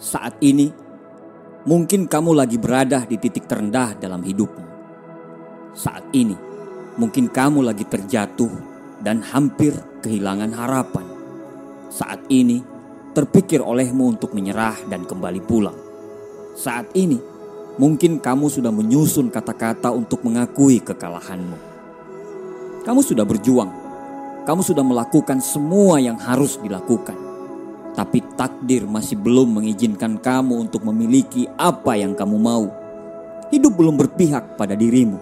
Saat ini, mungkin kamu lagi berada di titik terendah dalam hidupmu. Saat ini, mungkin kamu lagi terjatuh dan hampir kehilangan harapan. Saat ini, terpikir olehmu untuk menyerah dan kembali pulang. Saat ini, mungkin kamu sudah menyusun kata-kata untuk mengakui kekalahanmu. Kamu sudah berjuang, kamu sudah melakukan semua yang harus dilakukan tapi takdir masih belum mengizinkan kamu untuk memiliki apa yang kamu mau. Hidup belum berpihak pada dirimu.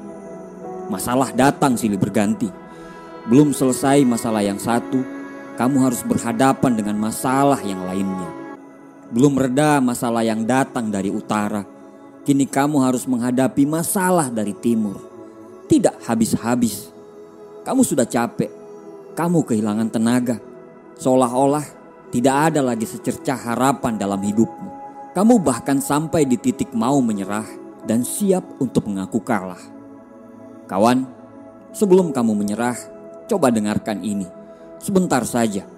Masalah datang silih berganti. Belum selesai masalah yang satu, kamu harus berhadapan dengan masalah yang lainnya. Belum reda masalah yang datang dari utara, kini kamu harus menghadapi masalah dari timur. Tidak habis-habis. Kamu sudah capek, kamu kehilangan tenaga. Seolah-olah tidak ada lagi secercah harapan dalam hidupmu. Kamu bahkan sampai di titik mau menyerah dan siap untuk mengaku kalah. Kawan, sebelum kamu menyerah, coba dengarkan ini. Sebentar saja.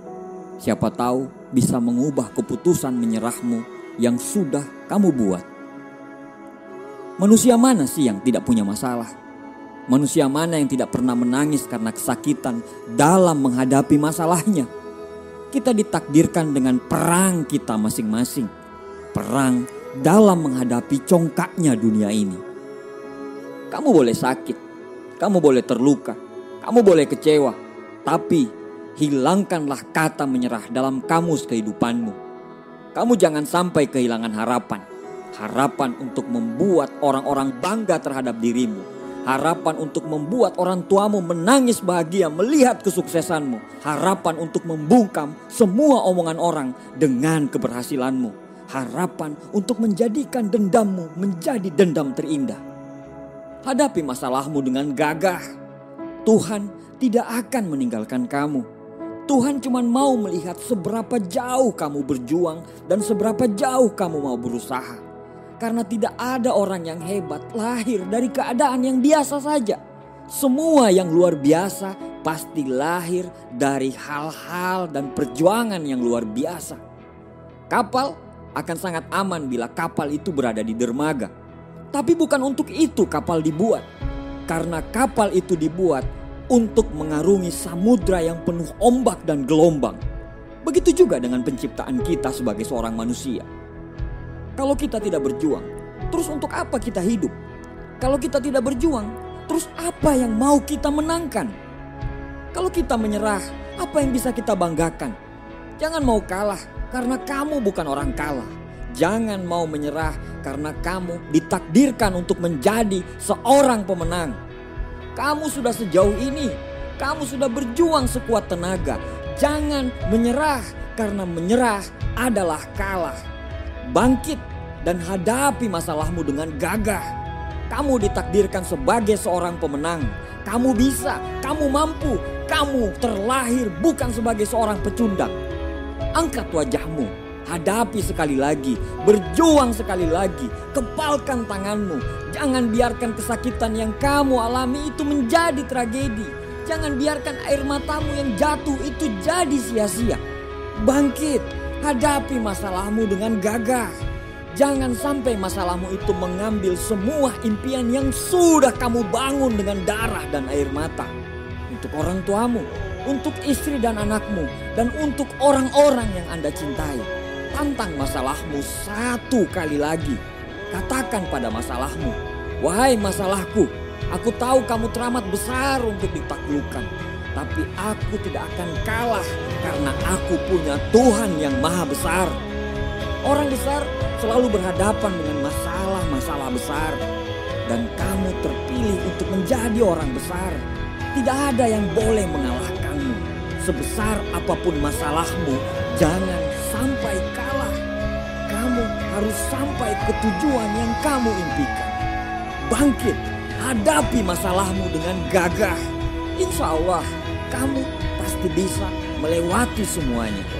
Siapa tahu bisa mengubah keputusan menyerahmu yang sudah kamu buat. Manusia mana sih yang tidak punya masalah? Manusia mana yang tidak pernah menangis karena kesakitan dalam menghadapi masalahnya? Kita ditakdirkan dengan perang kita masing-masing. Perang dalam menghadapi congkaknya dunia ini. Kamu boleh sakit, kamu boleh terluka, kamu boleh kecewa, tapi hilangkanlah kata menyerah dalam kamus kehidupanmu. Kamu jangan sampai kehilangan harapan. Harapan untuk membuat orang-orang bangga terhadap dirimu Harapan untuk membuat orang tuamu menangis bahagia melihat kesuksesanmu. Harapan untuk membungkam semua omongan orang dengan keberhasilanmu. Harapan untuk menjadikan dendammu menjadi dendam terindah. Hadapi masalahmu dengan gagah. Tuhan tidak akan meninggalkan kamu. Tuhan cuma mau melihat seberapa jauh kamu berjuang dan seberapa jauh kamu mau berusaha. Karena tidak ada orang yang hebat lahir dari keadaan yang biasa saja. Semua yang luar biasa pasti lahir dari hal-hal dan perjuangan yang luar biasa. Kapal akan sangat aman bila kapal itu berada di dermaga. Tapi bukan untuk itu kapal dibuat. Karena kapal itu dibuat untuk mengarungi samudra yang penuh ombak dan gelombang. Begitu juga dengan penciptaan kita sebagai seorang manusia. Kalau kita tidak berjuang, terus untuk apa kita hidup? Kalau kita tidak berjuang, terus apa yang mau kita menangkan? Kalau kita menyerah, apa yang bisa kita banggakan? Jangan mau kalah karena kamu bukan orang kalah. Jangan mau menyerah karena kamu ditakdirkan untuk menjadi seorang pemenang. Kamu sudah sejauh ini, kamu sudah berjuang sekuat tenaga. Jangan menyerah karena menyerah adalah kalah. Bangkit dan hadapi masalahmu dengan gagah. Kamu ditakdirkan sebagai seorang pemenang. Kamu bisa, kamu mampu, kamu terlahir bukan sebagai seorang pecundang. Angkat wajahmu, hadapi sekali lagi, berjuang sekali lagi, kepalkan tanganmu. Jangan biarkan kesakitan yang kamu alami itu menjadi tragedi. Jangan biarkan air matamu yang jatuh itu jadi sia-sia. Bangkit, hadapi masalahmu dengan gagah. Jangan sampai masalahmu itu mengambil semua impian yang sudah kamu bangun dengan darah dan air mata. Untuk orang tuamu, untuk istri dan anakmu, dan untuk orang-orang yang Anda cintai. Tantang masalahmu satu kali lagi. Katakan pada masalahmu, Wahai masalahku, aku tahu kamu teramat besar untuk ditaklukkan. Tapi aku tidak akan kalah karena aku punya Tuhan yang maha besar. Orang besar selalu berhadapan dengan masalah-masalah besar. Dan kamu terpilih untuk menjadi orang besar. Tidak ada yang boleh mengalahkanmu. Sebesar apa pun masalahmu, jangan sampai kalah. Kamu harus sampai ke tujuan yang kamu impikan. Bangkit, hadapi masalahmu dengan gagah. Insya Allah, kamu pasti bisa melewati semuanya.